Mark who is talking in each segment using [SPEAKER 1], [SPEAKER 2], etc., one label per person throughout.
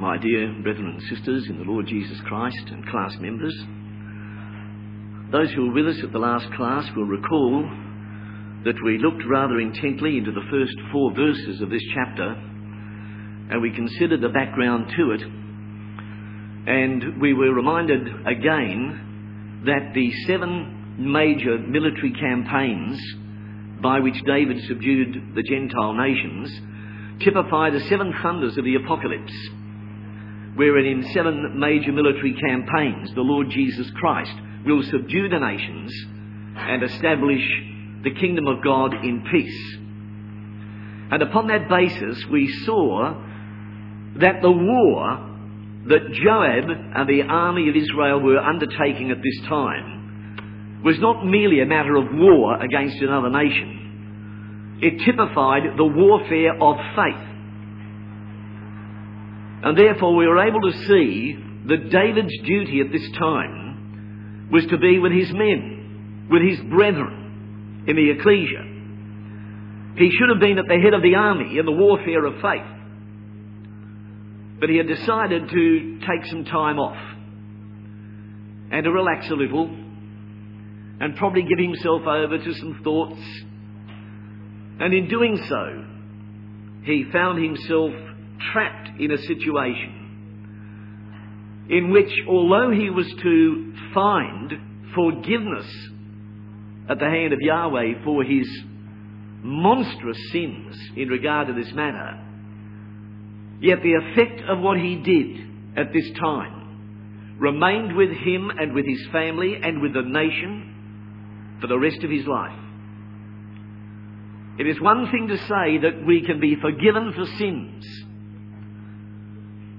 [SPEAKER 1] my dear brethren and sisters in the Lord Jesus Christ and class members. Those who were with us at the last class will recall that we looked rather intently into the first four verses of this chapter and we considered the background to it. And we were reminded again that the seven major military campaigns by which David subdued the Gentile nations typify the seven thunders of the apocalypse, wherein in seven major military campaigns the Lord Jesus Christ will subdue the nations and establish the kingdom of God in peace. And upon that basis, we saw that the war that Joab and the army of Israel were undertaking at this time was not merely a matter of war against another nation. It typified the warfare of faith. And therefore we were able to see that David's duty at this time was to be with his men, with his brethren in the ecclesia. He should have been at the head of the army in the warfare of faith. But he had decided to take some time off and to relax a little and probably give himself over to some thoughts. And in doing so, he found himself trapped in a situation in which, although he was to find forgiveness at the hand of Yahweh for his monstrous sins in regard to this matter, yet the effect of what he did at this time remained with him and with his family and with the nation for the rest of his life. It is one thing to say that we can be forgiven for sins.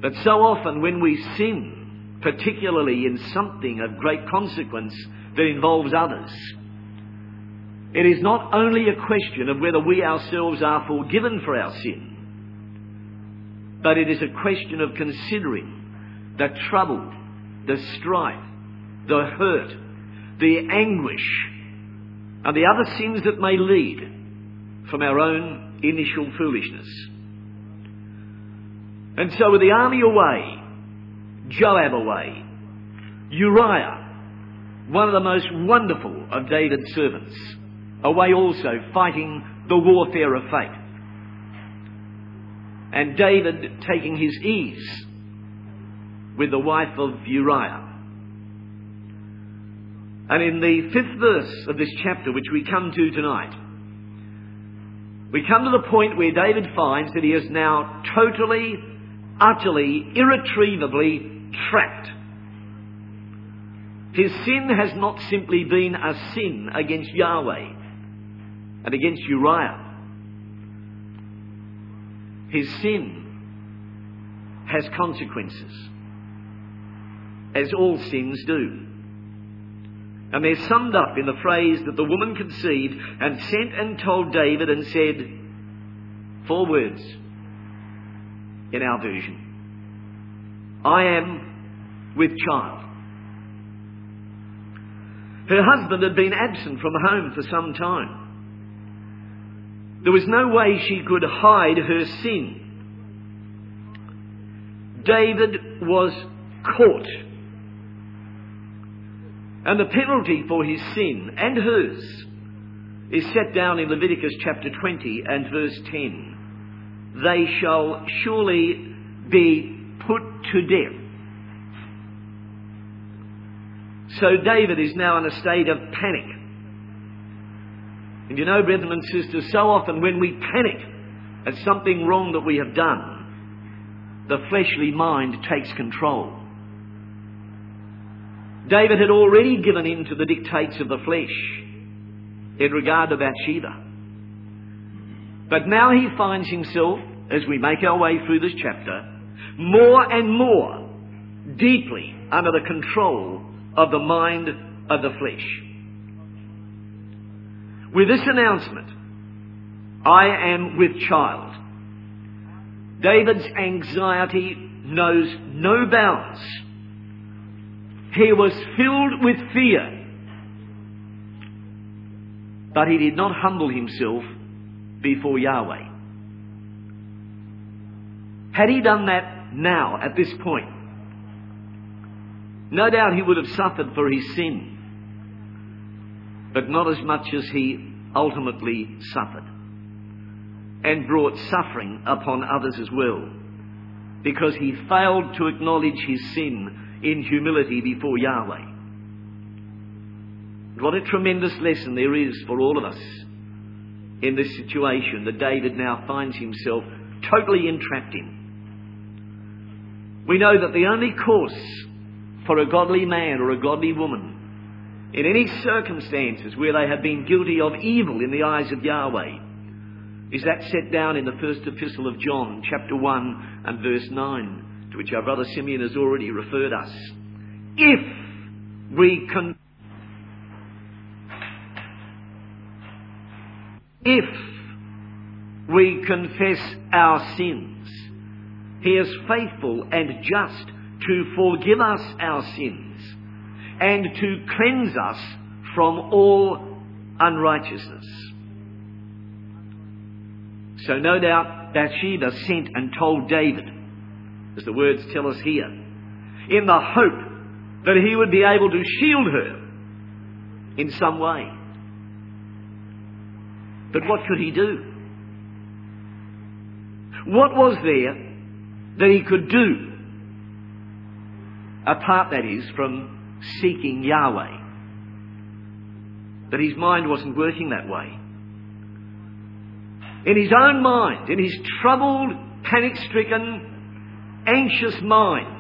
[SPEAKER 1] But so often when we sin, particularly in something of great consequence that involves others, it is not only a question of whether we ourselves are forgiven for our sin, but it is a question of considering the trouble, the strife, the hurt, the anguish, and the other sins that may lead from our own initial foolishness. And so with the army away, Joab away, Uriah, one of the most wonderful of David's servants, away also fighting the warfare of faith. And David taking his ease with the wife of Uriah. And in the fifth verse of this chapter, which we come to tonight, we come to the point where David finds that he is now totally utterly, irretrievably trapped. His sin has not simply been a sin against Yahweh and against Uriah. His sin has consequences, as all sins do. And they're summed up in the phrase that the woman conceived and sent and told David and said, four words, in our version. I am with child. Her husband had been absent from home for some time. There was no way she could hide her sin. David was caught. And the penalty for his sin and hers is set down in Leviticus chapter 20 and verse 10 they shall surely be put to death. So David is now in a state of panic. And you know, brethren and sisters, so often when we panic at something wrong that we have done, the fleshly mind takes control. David had already given in to the dictates of the flesh in regard to Bathsheba. But now he finds himself, as we make our way through this chapter, more and more deeply under the control of the mind of the flesh. With this announcement, I am with child. David's anxiety knows no bounds. He was filled with fear. But he did not humble himself before Yahweh. Had he done that now, at this point, no doubt he would have suffered for his sin, but not as much as he ultimately suffered and brought suffering upon others as well because he failed to acknowledge his sin in humility before Yahweh. What a tremendous lesson there is for all of us in this situation that David now finds himself totally entrapped in. We know that the only course for a godly man or a godly woman in any circumstances where they have been guilty of evil in the eyes of Yahweh is that set down in the first epistle of John, chapter 1 and verse 9, to which our brother Simeon has already referred us. If we can if we confess our sins, He is faithful and just to forgive us our sins and to cleanse us from all unrighteousness. So no doubt Bathsheba sent and told David, as the words tell us here, in the hope that he would be able to shield her in some way. But what could he do? What was there that he could do? Apart, that is, from seeking Yahweh. But his mind wasn't working that way. In his own mind, in his troubled, panic stricken, anxious mind,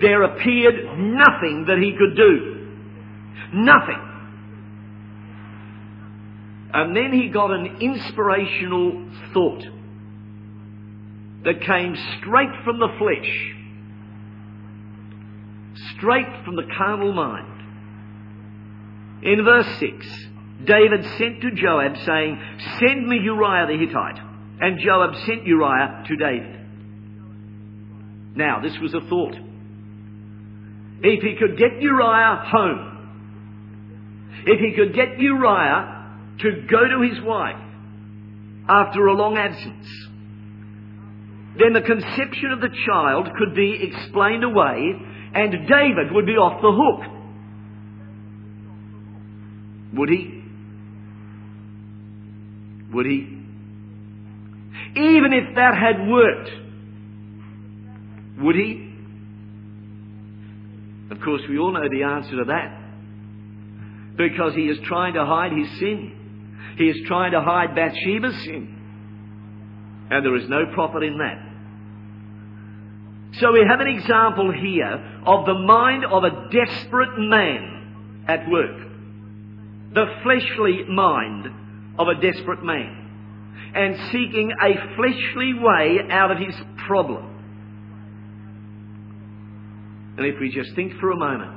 [SPEAKER 1] there appeared nothing that he could do. Nothing. And then he got an inspirational thought that came straight from the flesh, straight from the carnal mind. In verse 6, David sent to Joab saying, Send me Uriah the Hittite. And Joab sent Uriah to David. Now, this was a thought. If he could get Uriah home, if he could get Uriah to go to his wife after a long absence, then the conception of the child could be explained away and David would be off the hook. Would he? Would he? Even if that had worked, would he? Of course, we all know the answer to that. Because he is trying to hide his sin. He is trying to hide Bathsheba's sin. And there is no profit in that. So we have an example here of the mind of a desperate man at work. The fleshly mind of a desperate man and seeking a fleshly way out of his problem. And if we just think for a moment,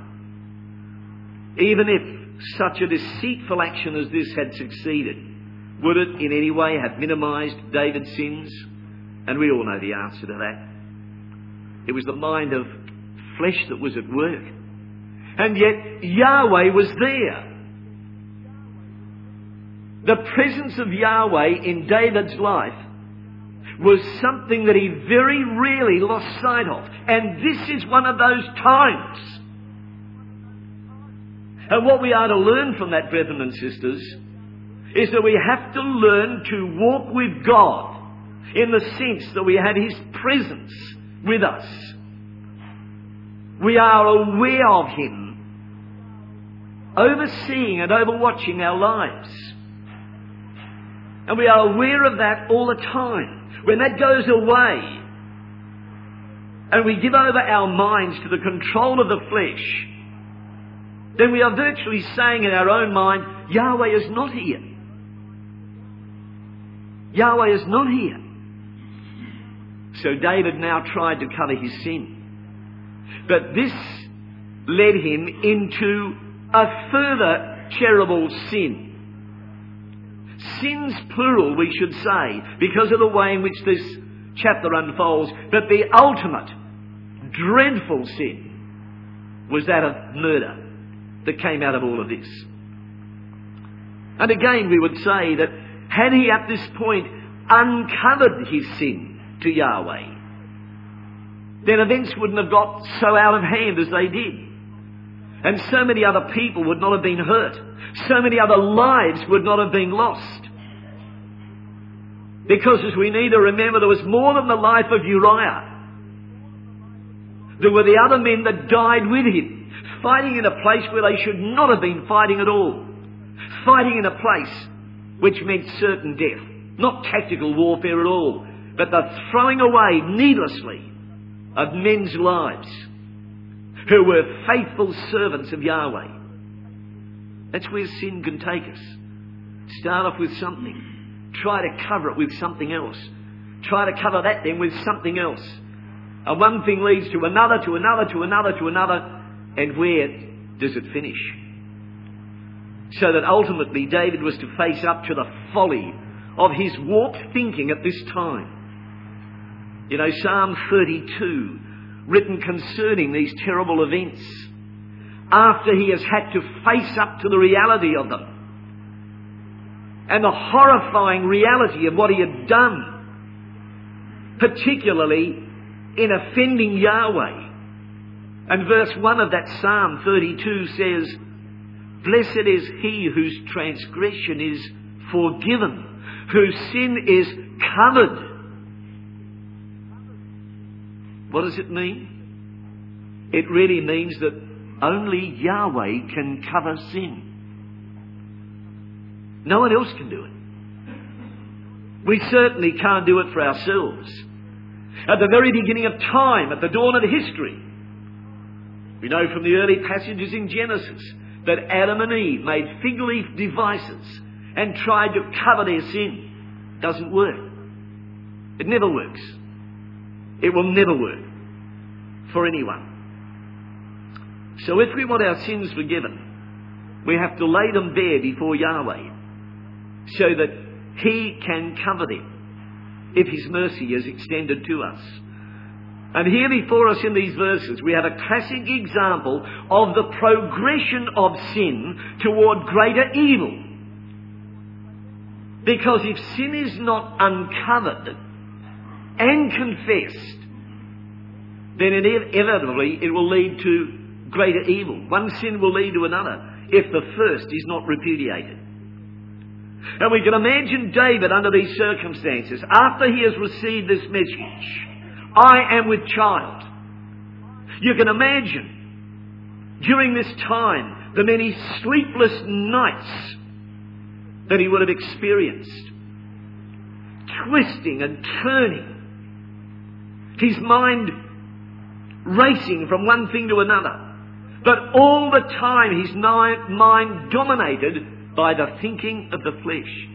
[SPEAKER 1] even if such a deceitful action as this had succeeded, would it in any way have minimized David's sins? And we all know the answer to that. It was the mind of flesh that was at work. And yet Yahweh was there. The presence of Yahweh in David's life was something that he very rarely lost sight of. And this is one of those times. And what we are to learn from that, brethren and sisters, is that we have to learn to walk with God in the sense that we had His presence with us. We are aware of Him, overseeing and overwatching our lives. And we are aware of that all the time. When that goes away, and we give over our minds to the control of the flesh, then we are virtually saying in our own mind, Yahweh is not here. Yahweh is not here. So David now tried to cover his sin. But this led him into a further terrible sin. Sins plural, we should say, because of the way in which this chapter unfolds, but the ultimate dreadful sin was that of murder that came out of all of this. And again, we would say that had he at this point uncovered his sin to Yahweh, then events wouldn't have got so out of hand as they did. And so many other people would not have been hurt. So many other lives would not have been lost. Because as we need to remember, there was more than the life of Uriah. There were the other men that died with him, fighting in a place where they should not have been fighting at all. Fighting in a place which meant certain death. Not tactical warfare at all, but the throwing away needlessly of men's lives who were faithful servants of Yahweh. That's where sin can take us. Start off with something. Try to cover it with something else. Try to cover that then with something else. And one thing leads to another, to another, to another, to another. And where does it finish? So that ultimately David was to face up to the folly of his warped thinking at this time. You know, Psalm 32, written concerning these terrible events, after he has had to face up to the reality of them and the horrifying reality of what he had done, particularly in offending Yahweh. And verse 1 of that Psalm 32 says, Blessed is he whose transgression is forgiven, whose sin is covered. What does it mean? It really means that only Yahweh can cover sin. No one else can do it. We certainly can't do it for ourselves. At the very beginning of time, at the dawn of history, we know from the early passages in Genesis that Adam and Eve made fig leaf devices and tried to cover their sin. Doesn't work. It never works. It will never work for anyone. So if we want our sins forgiven, we have to lay them bare before Yahweh so that He can cover them if His mercy is extended to us. And here before us in these verses, we have a classic example of the progression of sin toward greater evil. Because if sin is not uncovered and confessed, then inevitably it will lead to greater evil. One sin will lead to another if the first is not repudiated. And we can imagine David under these circumstances, after he has received this message, I am with child. You can imagine during this time the many sleepless nights that he would have experienced, twisting and turning, his mind racing from one thing to another. But all the time his mind dominated by the thinking of the flesh.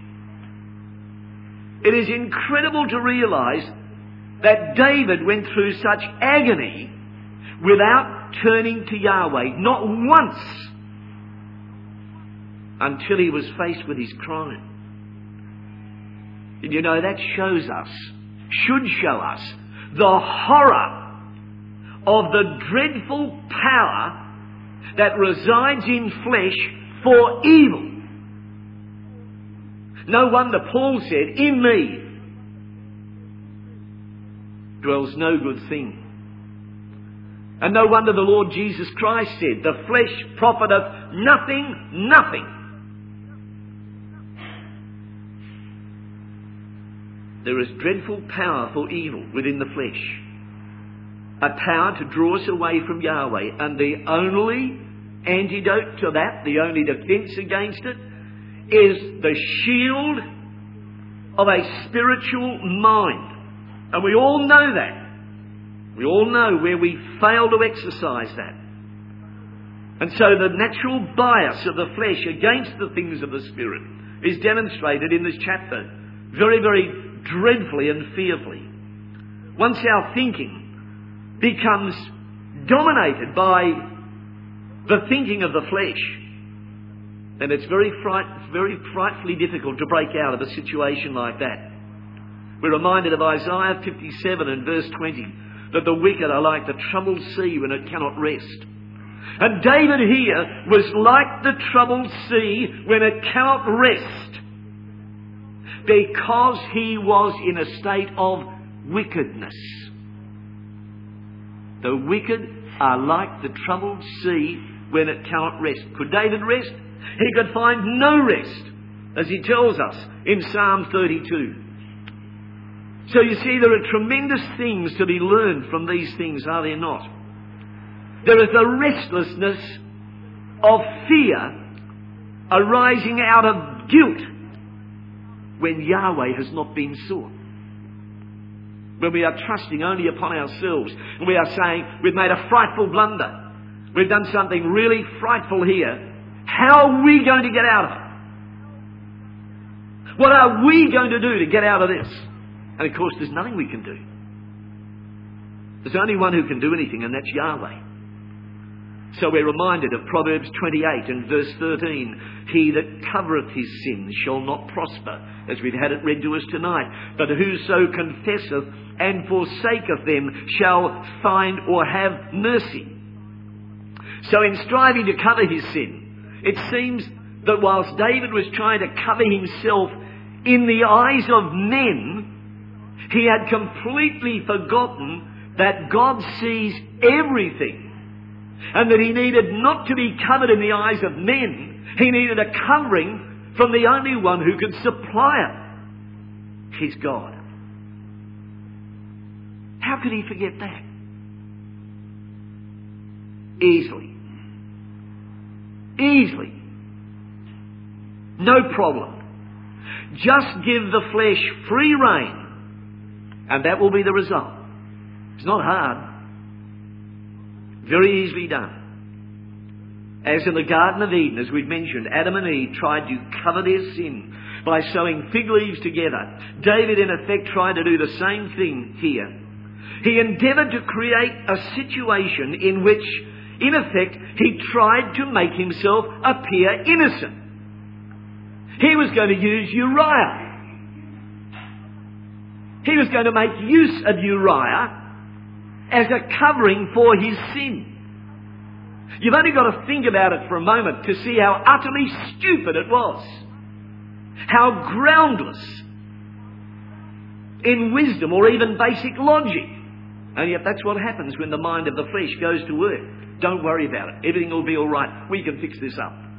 [SPEAKER 1] It is incredible to realize that David went through such agony without turning to Yahweh, not once, until he was faced with his crime. And you know, that shows us, should show us, the horror of the dreadful power that resides in flesh for evil. No wonder Paul said, In me dwells no good thing. And no wonder the Lord Jesus Christ said, The flesh profiteth nothing, nothing. There is dreadful power for evil within the flesh a power to draw us away from Yahweh. And the only antidote to that, the only defense against it, is the shield of a spiritual mind. And we all know that. We all know where we fail to exercise that. And so the natural bias of the flesh against the things of the Spirit is demonstrated in this chapter very, very dreadfully and fearfully. Once our thinking becomes dominated by the thinking of the flesh, then it's very, fright, very frightfully difficult to break out of a situation like that. We're reminded of Isaiah 57 and verse 20 that the wicked are like the troubled sea when it cannot rest. And David here was like the troubled sea when it cannot rest because he was in a state of wickedness. The wicked are like the troubled sea when it cannot rest. Could David rest? He could find no rest, as he tells us in Psalm 32. So you see, there are tremendous things to be learned from these things, are there not? There is a restlessness of fear arising out of guilt when Yahweh has not been sought. When we are trusting only upon ourselves and we are saying we've made a frightful blunder. We've done something really frightful here. How are we going to get out of it? What are we going to do to get out of this? And of course, there's nothing we can do. There's only one who can do anything, and that's Yahweh. So we're reminded of Proverbs 28 and verse 13. He that covereth his sins shall not prosper, as we've had it read to us tonight. But whoso confesseth and forsaketh them shall find or have mercy. So in striving to cover his sin, it seems that whilst David was trying to cover himself in the eyes of men, he had completely forgotten that God sees everything and that he needed not to be covered in the eyes of men. He needed a covering from the only one who could supply it, his God. How could he forget that? Easily. Easily. No problem. Just give the flesh free rein, and that will be the result. It's not hard. Very easily done. As in the Garden of Eden, as we've mentioned, Adam and Eve tried to cover their sin by sewing fig leaves together. David, in effect, tried to do the same thing here. He endeavoured to create a situation in which, in effect, he tried to make himself appear innocent. He was going to use Uriah. He was going to make use of Uriah as a covering for his sin. You've only got to think about it for a moment to see how utterly stupid it was. How groundless in wisdom or even basic logic. And yet that's what happens when the mind of the flesh goes to work. Don't worry about it. Everything will be alright. We can fix this up.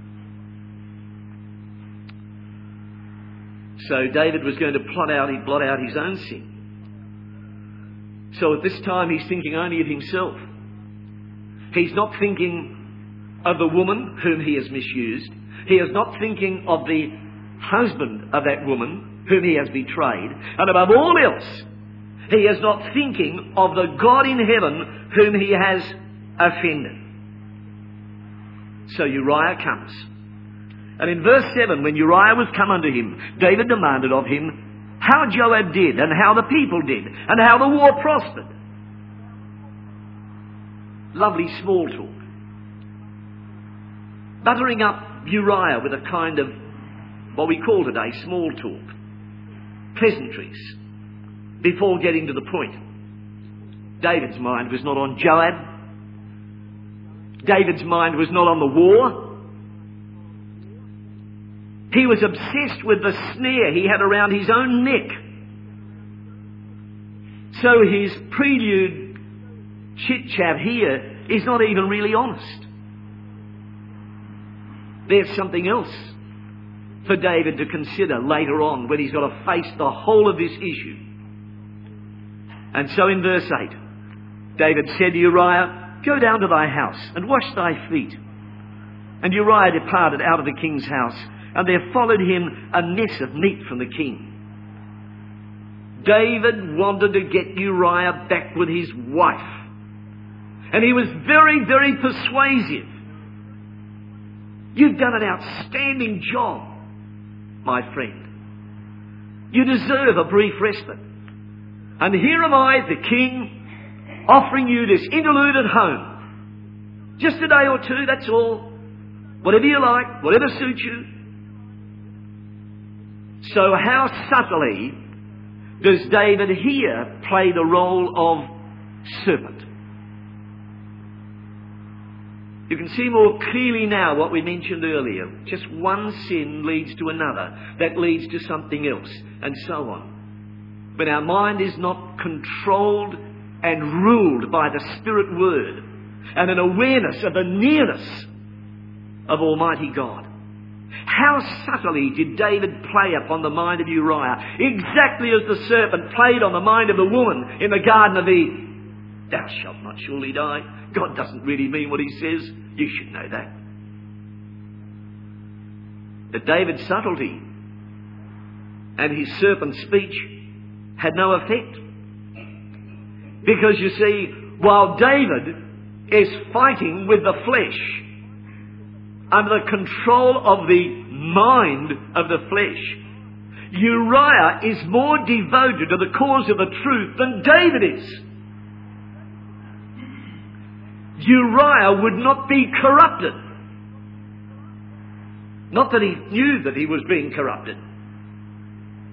[SPEAKER 1] So David was going to plot out, he'd blot out his own sin. So at this time, he's thinking only of himself. He's not thinking of the woman whom he has misused. He is not thinking of the husband of that woman whom he has betrayed. And above all else, he is not thinking of the God in heaven whom he has offended. So Uriah comes. And in verse 7, when Uriah was come unto him, David demanded of him how Joab did and how the people did and how the war prospered. Lovely small talk. Buttering up Uriah with a kind of what we call today small talk, pleasantries, before getting to the point. David's mind was not on Joab. David's mind was not on the war. He was obsessed with the snare he had around his own neck. So his prelude chit chat here is not even really honest. There's something else for David to consider later on when he's got to face the whole of this issue. And so in verse 8, David said to Uriah, Go down to thy house and wash thy feet. And Uriah departed out of the king's house and there followed him a mess of meat from the king. David wanted to get Uriah back with his wife. And he was very, very persuasive. You've done an outstanding job, my friend. You deserve a brief respite. And here am I, the king, offering you this interlude at home. Just a day or two, that's all. Whatever you like, whatever suits you. So how subtly does David here play the role of serpent? You can see more clearly now what we mentioned earlier. Just one sin leads to another, that leads to something else, and so on. When our mind is not controlled and ruled by the Spirit Word and an awareness of the nearness of Almighty God. How subtly did David play upon the mind of Uriah, exactly as the serpent played on the mind of the woman in the Garden of Eden. Thou shalt not surely die. God doesn't really mean what he says. You should know that. But David's subtlety and his serpent speech had no effect. Because you see, while David is fighting with the flesh, under the control of the mind of the flesh. Uriah is more devoted to the cause of the truth than David is. Uriah would not be corrupted. Not that he knew that he was being corrupted.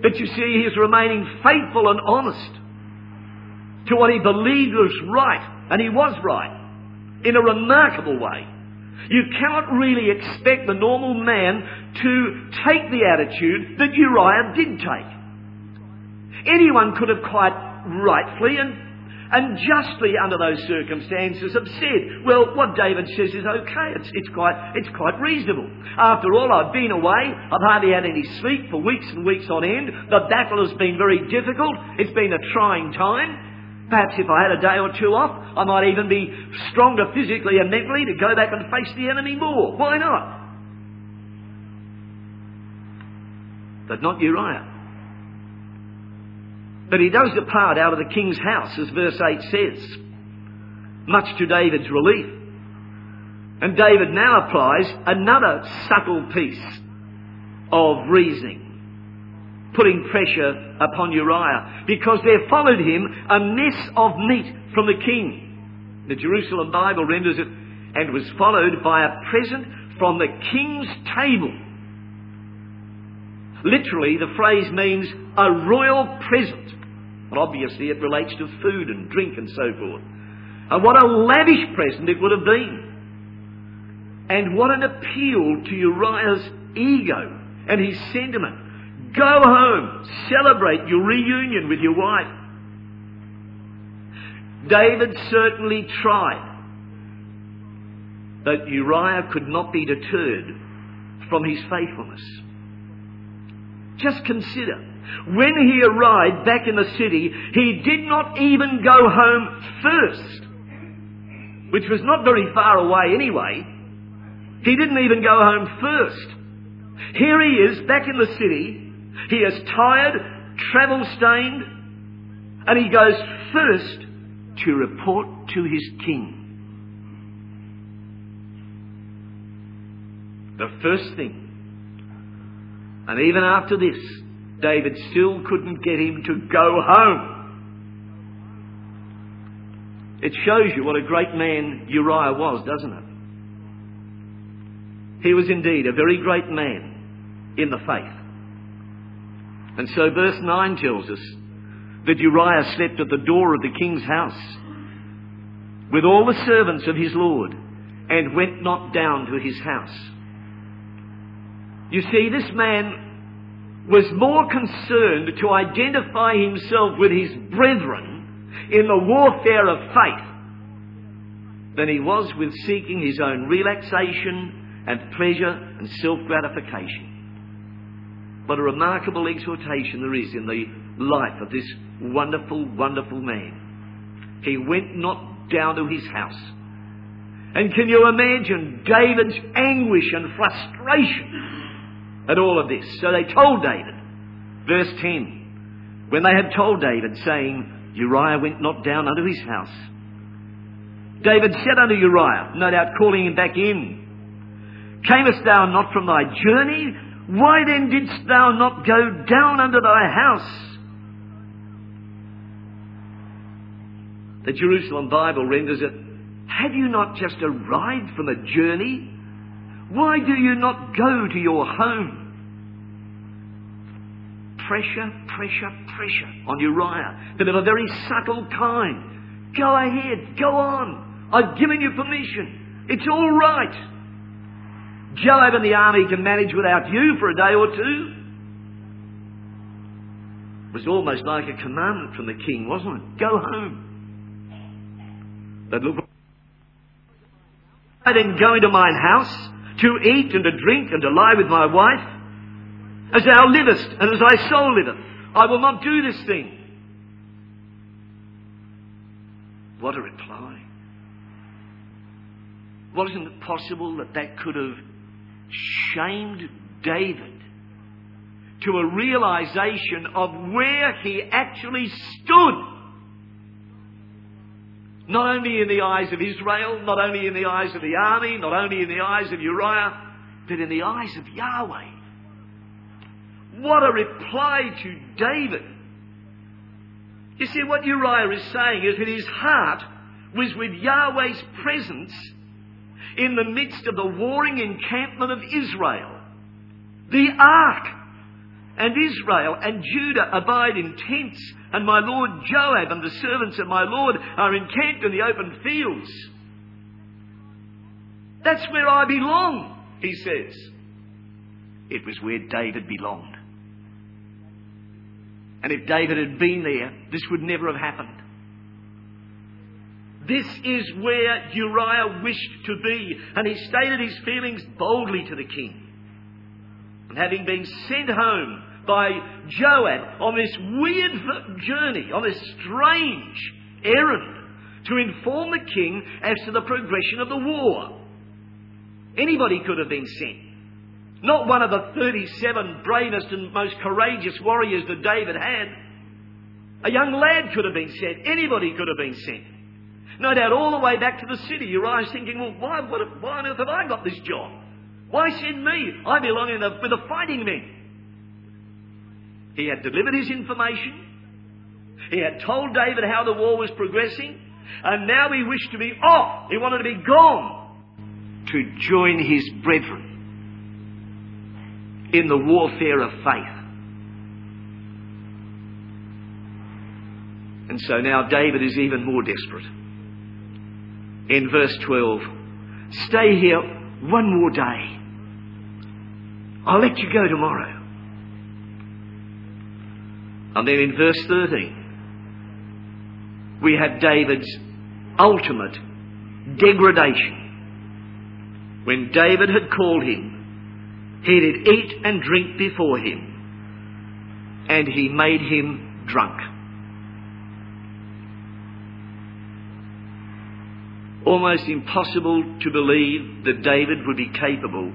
[SPEAKER 1] But you see, he is remaining faithful and honest to what he believed was right. And he was right. In a remarkable way. You cannot really expect the normal man to take the attitude that Uriah did take. Anyone could have quite rightfully and, and justly under those circumstances have said, well, what David says is okay. It's, it's, quite, it's quite reasonable. After all, I've been away. I've hardly had any sleep for weeks and weeks on end. The battle has been very difficult. It's been a trying time. Perhaps if I had a day or two off, I might even be stronger physically and mentally to go back and face the enemy more. Why not? But not Uriah. But he does depart out of the king's house, as verse 8 says, much to David's relief. And David now applies another subtle piece of reasoning putting pressure upon Uriah because there followed him a mess of meat from the king. The Jerusalem Bible renders it, and was followed by a present from the king's table. Literally, the phrase means a royal present. And obviously, it relates to food and drink and so forth. And what a lavish present it would have been. And what an appeal to Uriah's ego and his sentiment. Go home. Celebrate your reunion with your wife. David certainly tried. But Uriah could not be deterred from his faithfulness. Just consider. When he arrived back in the city, he did not even go home first, which was not very far away anyway. He didn't even go home first. Here he is back in the city, he is tired, travel stained, and he goes first to report to his king. The first thing. And even after this, David still couldn't get him to go home. It shows you what a great man Uriah was, doesn't it? He was indeed a very great man in the faith. And so verse 9 tells us that Uriah slept at the door of the king's house with all the servants of his Lord and went not down to his house. You see, this man was more concerned to identify himself with his brethren in the warfare of faith than he was with seeking his own relaxation and pleasure and self gratification. What a remarkable exhortation there is in the life of this wonderful, wonderful man. He went not down to his house. And can you imagine David's anguish and frustration at all of this? So they told David, verse 10, when they had told David, saying, Uriah went not down unto his house. David said unto Uriah, no doubt calling him back in, Camest thou not from thy journey? Why then didst thou not go down unto thy house? The Jerusalem Bible renders it, Have you not just arrived from a journey? Why do you not go to your home? Pressure, pressure, pressure on Uriah, but of a very subtle kind. Go ahead, go on. I've given you permission. It's all right. Joab and the army can manage without you for a day or two. It was almost like a commandment from the king, wasn't it? Go home. That look, I then go into mine house to eat and to drink and to lie with my wife, as thou livest and as thy soul liveth. I will not do this thing. What a reply. Wasn't it possible that that could have shamed David to a realization of where he actually stood? Not only in the eyes of Israel, not only in the eyes of the army, not only in the eyes of Uriah, but in the eyes of Yahweh. What a reply to David. You see, what Uriah is saying is that his heart was with Yahweh's presence in the midst of the warring encampment of Israel. The ark and Israel and Judah abide in tents, and my lord Joab and the servants of my lord are encamped in the open fields. That's where I belong, he says. It was where David belonged. And if David had been there, this would never have happened. This is where Uriah wished to be, and he stated his feelings boldly to the king. And having been sent home by Joab on this weird journey, on this strange errand, to inform the king as to the progression of the war. Anybody could have been sent. Not one of the 37 bravest and most courageous warriors that David had. A young lad could have been sent. Anybody could have been sent. No doubt all the way back to the city, Uriah's thinking, well, why, what, why on earth have I got this job? Why send me? I belong in the, with the fighting men. He had delivered his information. He had told David how the war was progressing. And now he wished to be off. He wanted to be gone to join his brethren in the warfare of faith. And so now David is even more desperate. In verse 12, stay here one more day. I'll let you go tomorrow. And then in verse 13, we have David's ultimate degradation. When David had called him he did eat and drink before him, and he made him drunk. Almost impossible to believe that David would be capable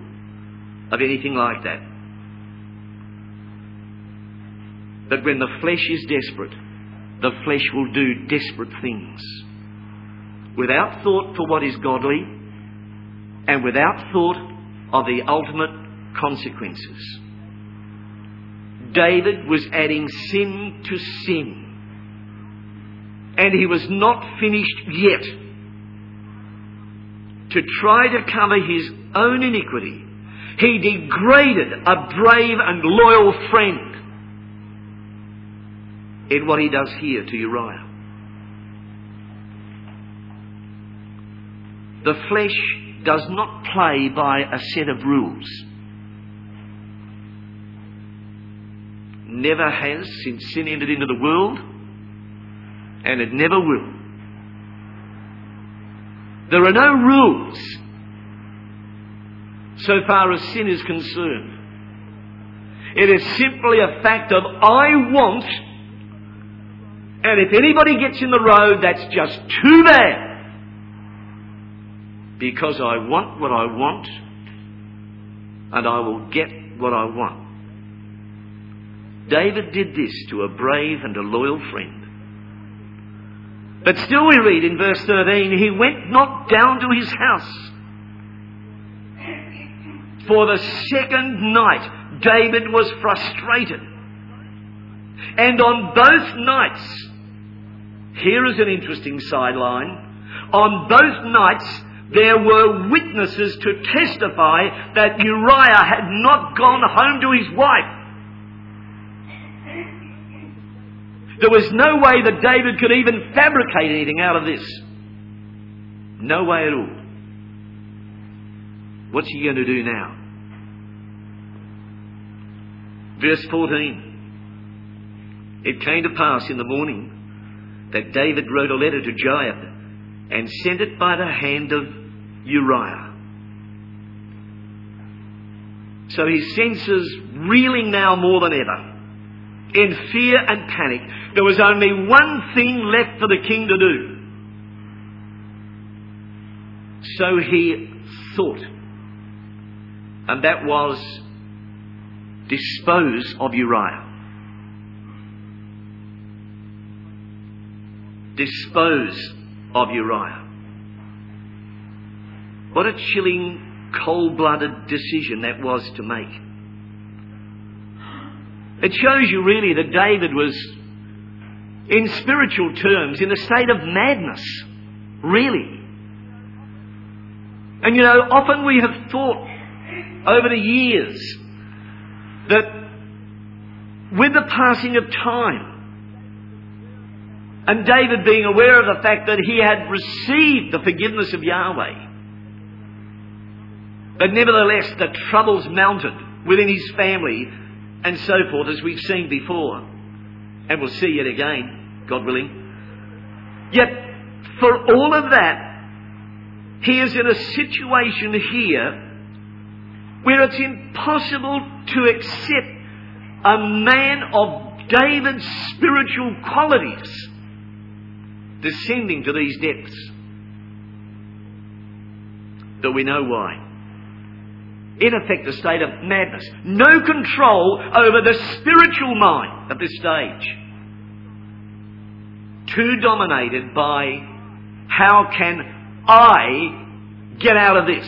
[SPEAKER 1] of anything like that. But when the flesh is desperate, the flesh will do desperate things. Without thought for what is godly, and without thought of the ultimate consequences. David was adding sin to sin. And he was not finished yet. To try to cover his own iniquity, he degraded a brave and loyal friend in what he does here to Uriah. The flesh does not play by a set of rules. never has since sin entered into the world, and it never will. There are no rules so far as sin is concerned. It is simply a fact of I want, and if anybody gets in the road, that's just too bad. Because I want what I want, and I will get what I want. David did this to a brave and a loyal friend. But still we read in verse 13, he went not down to his house. For the second night, David was frustrated. And on both nights, here is an interesting sideline. On both nights, there were witnesses to testify that Uriah had not gone home to his wife. There was no way that David could even fabricate anything out of this. No way at all. What's he going to do now? Verse 14. It came to pass in the morning that David wrote a letter to Joab and sent it by the hand of Uriah. So his senses reeling now more than ever. In fear and panic, there was only one thing left for the king to do. So he thought. And that was dispose of Uriah. Dispose of Uriah. What a chilling, cold blooded decision that was to make. It shows you really that David was, in spiritual terms, in a state of madness. Really. And you know, often we have thought over the years that with the passing of time, and David being aware of the fact that he had received the forgiveness of Yahweh, but nevertheless the troubles mounted within his family and so forth, as we've seen before, and we'll see it again, God willing. Yet, for all of that, he is in a situation here where it's impossible to accept a man of David's spiritual qualities descending to these depths. But we know why. In effect, a state of madness. No control over the spiritual mind at this stage. Too dominated by how can I get out of this?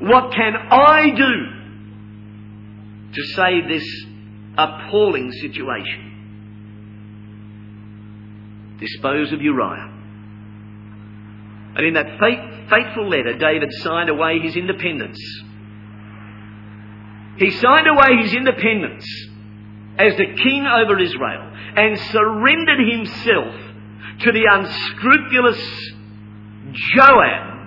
[SPEAKER 1] What can I do to save this appalling situation? Dispose of Uriah. And in that fateful letter, David signed away his independence. He signed away his independence as the king over Israel and surrendered himself to the unscrupulous Joab,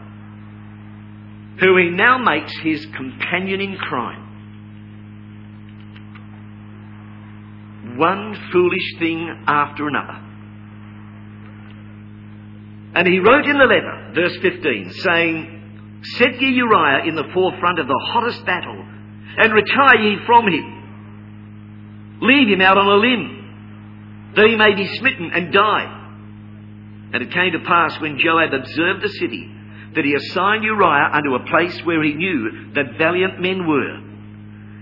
[SPEAKER 1] who he now makes his companion in crime. One foolish thing after another. And he wrote in the letter, verse 15, saying, Set ye Uriah in the forefront of the hottest battle, and retire ye from him. Leave him out on a limb, that he may be smitten and die. And it came to pass when Joab observed the city, that he assigned Uriah unto a place where he knew that valiant men were.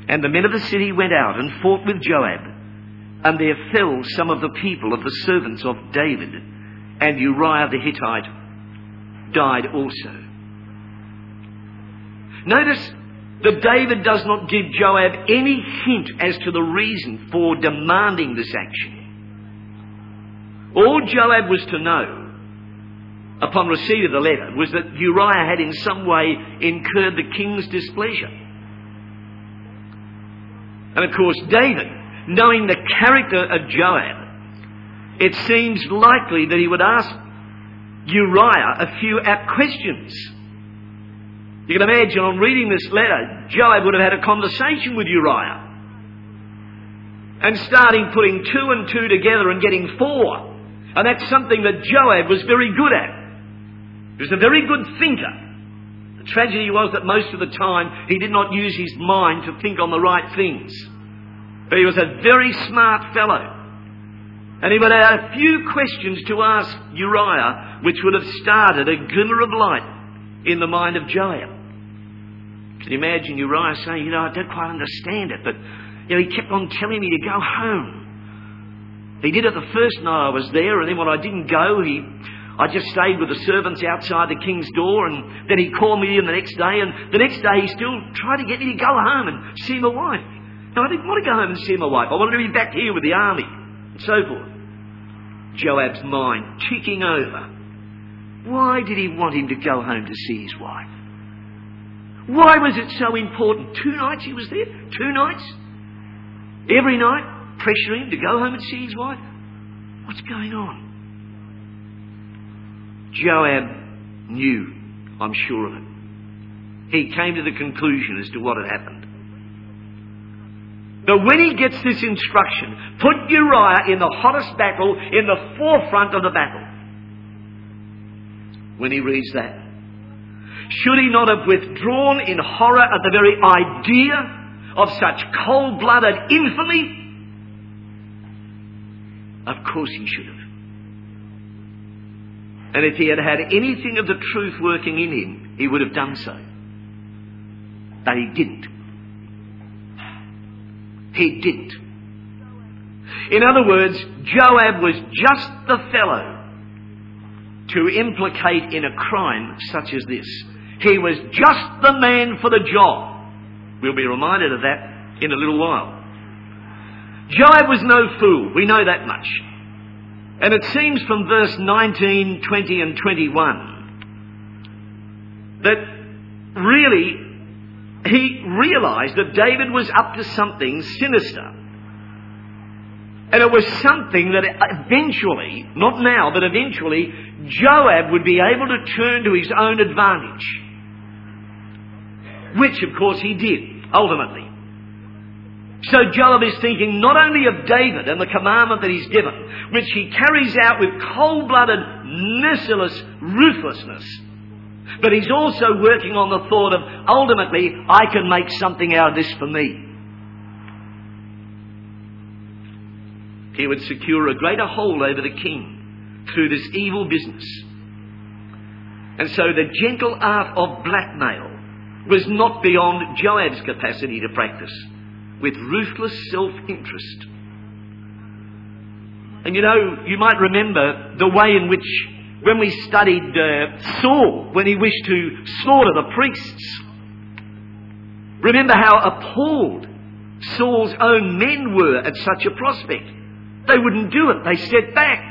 [SPEAKER 1] And the men of the city went out and fought with Joab, and there fell some of the people of the servants of David and Uriah the Hittite died also. Notice that David does not give Joab any hint as to the reason for demanding this action. All Joab was to know upon receipt of the letter was that Uriah had in some way incurred the king's displeasure. And of course, David, knowing the character of Joab, it seems likely that he would ask Uriah a few apt questions. You can imagine on reading this letter, Joab would have had a conversation with Uriah. And starting putting two and two together and getting four. And that's something that Joab was very good at. He was a very good thinker. The tragedy was that most of the time he did not use his mind to think on the right things. But he was a very smart fellow. And he would have had a few questions to ask Uriah, which would have started a glimmer of light in the mind of Joab. Can you imagine Uriah saying, You know, I don't quite understand it, but you know, he kept on telling me to go home. He did it the first night I was there, and then when I didn't go, he I just stayed with the servants outside the king's door, and then he called me in the next day, and the next day he still tried to get me to go home and see my wife. No, I didn't want to go home and see my wife. I wanted to be back here with the army and so forth. Joab's mind ticking over. Why did he want him to go home to see his wife? Why was it so important? Two nights he was there? Two nights? Every night, pressuring him to go home and see his wife? What's going on? Joab knew, I'm sure of it. He came to the conclusion as to what had happened. But when he gets this instruction, put Uriah in the hottest battle, in the forefront of the battle. when he reads that? Should he not have withdrawn in horror at the very idea of such cold blooded infamy? Of course he should have. And if he had had anything of the truth working in him, he would have done so. But he didn't. He didn't. In other words, Joab was just the fellow to implicate in a crime such as this. He was just the man for the job. We'll be reminded of that in a little while. Joab was no fool, we know that much. And it seems from verse 19, 20, and 21 that really he realized that David was up to something sinister. And it was something that eventually, not now, but eventually, Joab would be able to turn to his own advantage. Which, of course, he did, ultimately. So Joab is thinking not only of David and the commandment that he's given, which he carries out with cold-blooded, merciless ruthlessness, but he's also working on the thought of ultimately, I can make something out of this for me. He would secure a greater hold over the king through this evil business. And so the gentle art of blackmail was not beyond Joab's capacity to practice with ruthless self-interest. And you know, you might remember the way in which when we studied uh, Saul, when he wished to slaughter the priests. Remember how appalled Saul's own men were at such a prospect. They wouldn't do it. They stepped back.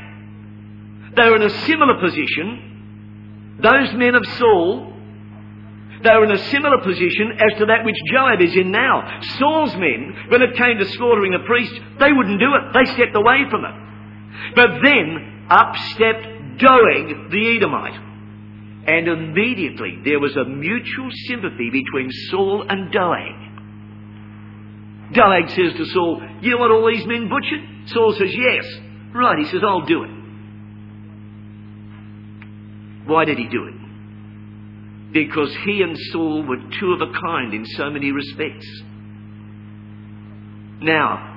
[SPEAKER 1] They were in a similar position. Those men of Saul, they were in a similar position as to that which Joab is in now. Saul's men, when it came to slaughtering the priests, they wouldn't do it. They stepped away from it. But then up stepped Doeg the Edomite. And immediately there was a mutual sympathy between Saul and Doeg. Doeg says to Saul, You want all these men butchered? Saul says, Yes. Right, he says, I'll do it. Why did he do it? Because he and Saul were two of a kind in so many respects. Now,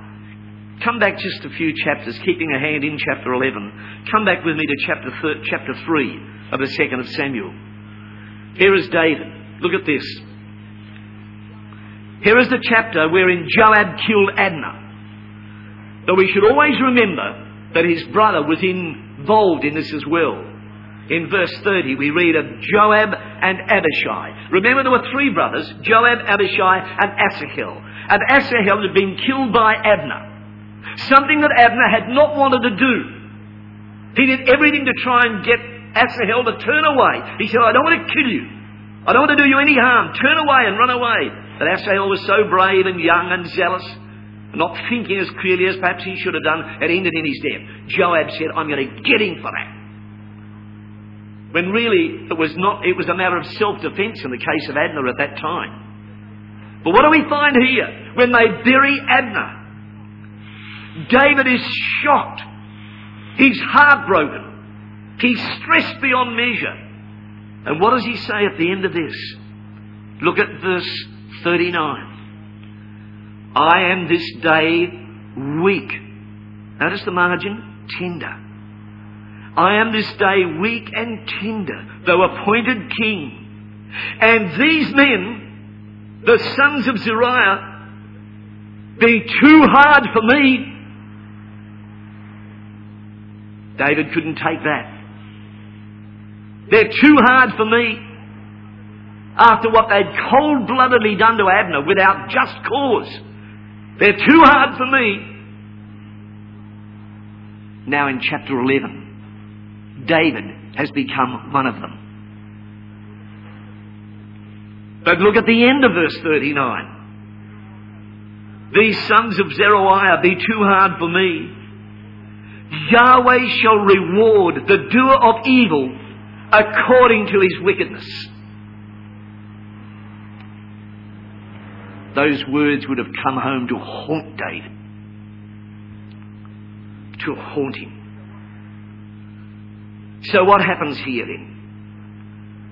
[SPEAKER 1] Come back just a few chapters, keeping a hand in chapter 11. Come back with me to chapter, thir- chapter 3 of the second of Samuel. Here is David. Look at this. Here is the chapter wherein Joab killed Abner. But we should always remember that his brother was involved in this as well. In verse 30, we read of Joab and Abishai. Remember, there were three brothers Joab, Abishai, and Asahel. And Asahel had been killed by Abner. Something that Abner had not wanted to do. He did everything to try and get Asahel to turn away. He said, I don't want to kill you. I don't want to do you any harm. Turn away and run away. But Asahel was so brave and young and zealous, not thinking as clearly as perhaps he should have done, it ended in his death. Joab said, I'm going to get him for that. When really it was not, it was a matter of self-defense in the case of Abner at that time. But what do we find here? When they bury Abner, David is shocked. He's heartbroken. He's stressed beyond measure. And what does he say at the end of this? Look at verse 39. I am this day weak. Notice the margin? Tender. I am this day weak and tender, though appointed king. And these men, the sons of Zeruiah, be too hard for me. David couldn't take that. They're too hard for me. After what they'd cold bloodedly done to Abner without just cause. They're too hard for me. Now in chapter 11, David has become one of them. But look at the end of verse 39. These sons of Zeruiah be too hard for me. Yahweh shall reward the doer of evil according to his wickedness. Those words would have come home to haunt David. To haunt him. So what happens here then?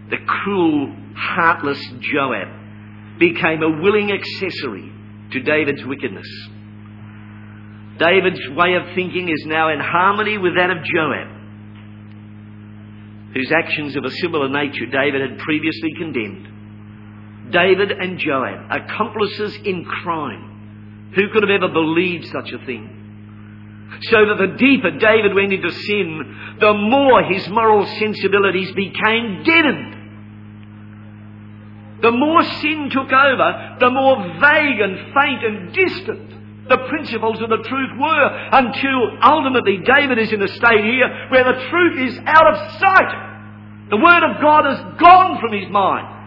[SPEAKER 1] the cruel, heartless Joab became a willing accessory to David's wickedness. David's way of thinking is now in harmony with that of Joab, whose actions of a similar nature David had previously condemned. David and Joab, accomplices in crime. Who could have ever believed such a thing? So that the deeper David went into sin, the more his moral sensibilities became deadened. The more sin took over, the more vague and faint and distant the principles of the truth were until ultimately David is in a state here where the truth is out of sight. The Word of God has gone from his mind.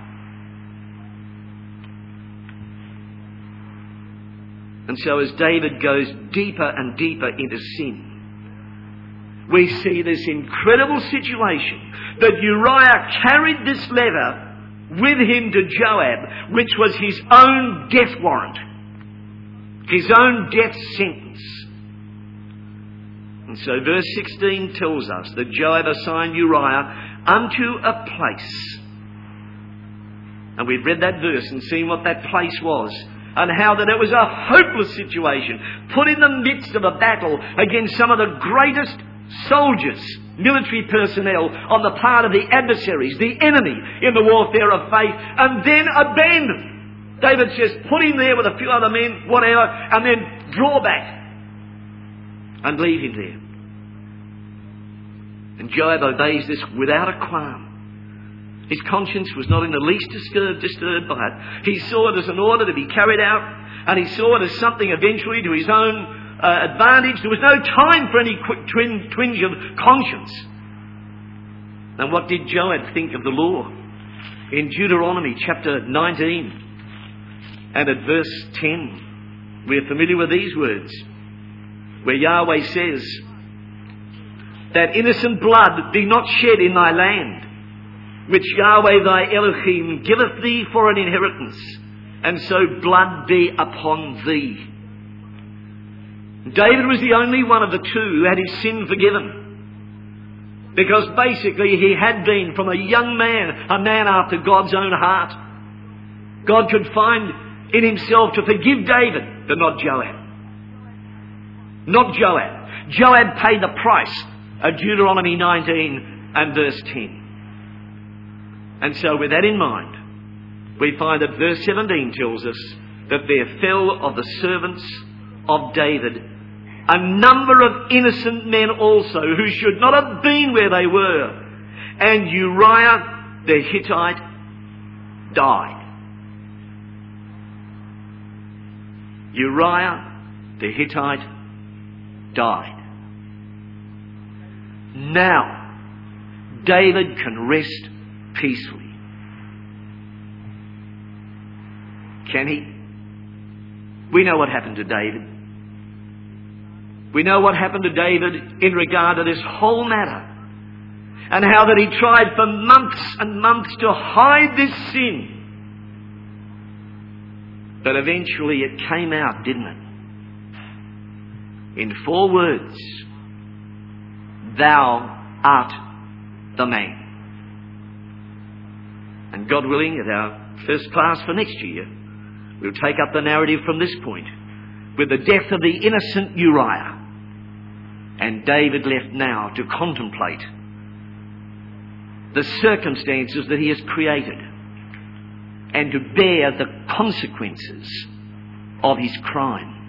[SPEAKER 1] And so as David goes deeper and deeper into sin, we see this incredible situation that Uriah carried this letter with him to Joab, which was his own death warrant, his own death sentence. And so verse 16 tells us that Joab assigned Uriah unto a place. And we've read that verse and seen what that place was and how that it was a hopeless situation, put in the midst of a battle against some of the greatest soldiers, military personnel on the part of the adversaries, the enemy in the warfare of faith, and then abandoned. David says, put him there with a few other men, whatever, and then draw back and leave him there. And Joab obeys this without a qualm. His conscience was not in the least disturbed, disturbed by it. He saw it as an order to be carried out, and he saw it as something eventually to his own uh, advantage. There was no time for any quick twin, twinge of conscience. And what did Joab think of the law? In Deuteronomy chapter 19 and at verse 10, we're familiar with these words, where Yahweh says, That innocent blood be not shed in thy land, which Yahweh thy Elohim giveth thee for an inheritance, and so blood be upon thee. David was the only one of the two who had his sin forgiven. Because basically he had been, from a young man, a man after God's own heart. God could find in himself to forgive David, but not Joab. Not Joab. Joab paid the price of Deuteronomy 19 and verse 10. And so with that in mind, we find that verse 17 tells us that there fell of the servants of David a number of innocent men also who should not have been where they were. And Uriah the Hittite died. Uriah the Hittite died. Now, David can rest peacefully. Can he? We know what happened to David. We know what happened to David in regard to this whole matter. And how that he tried for months and months to hide this sin. But eventually it came out, didn't it? In four words Thou art the man. And God willing, at our first class for next year, we'll take up the narrative from this point with the death of the innocent Uriah. And David left now to contemplate the circumstances that he has created and to bear the consequences of his crime.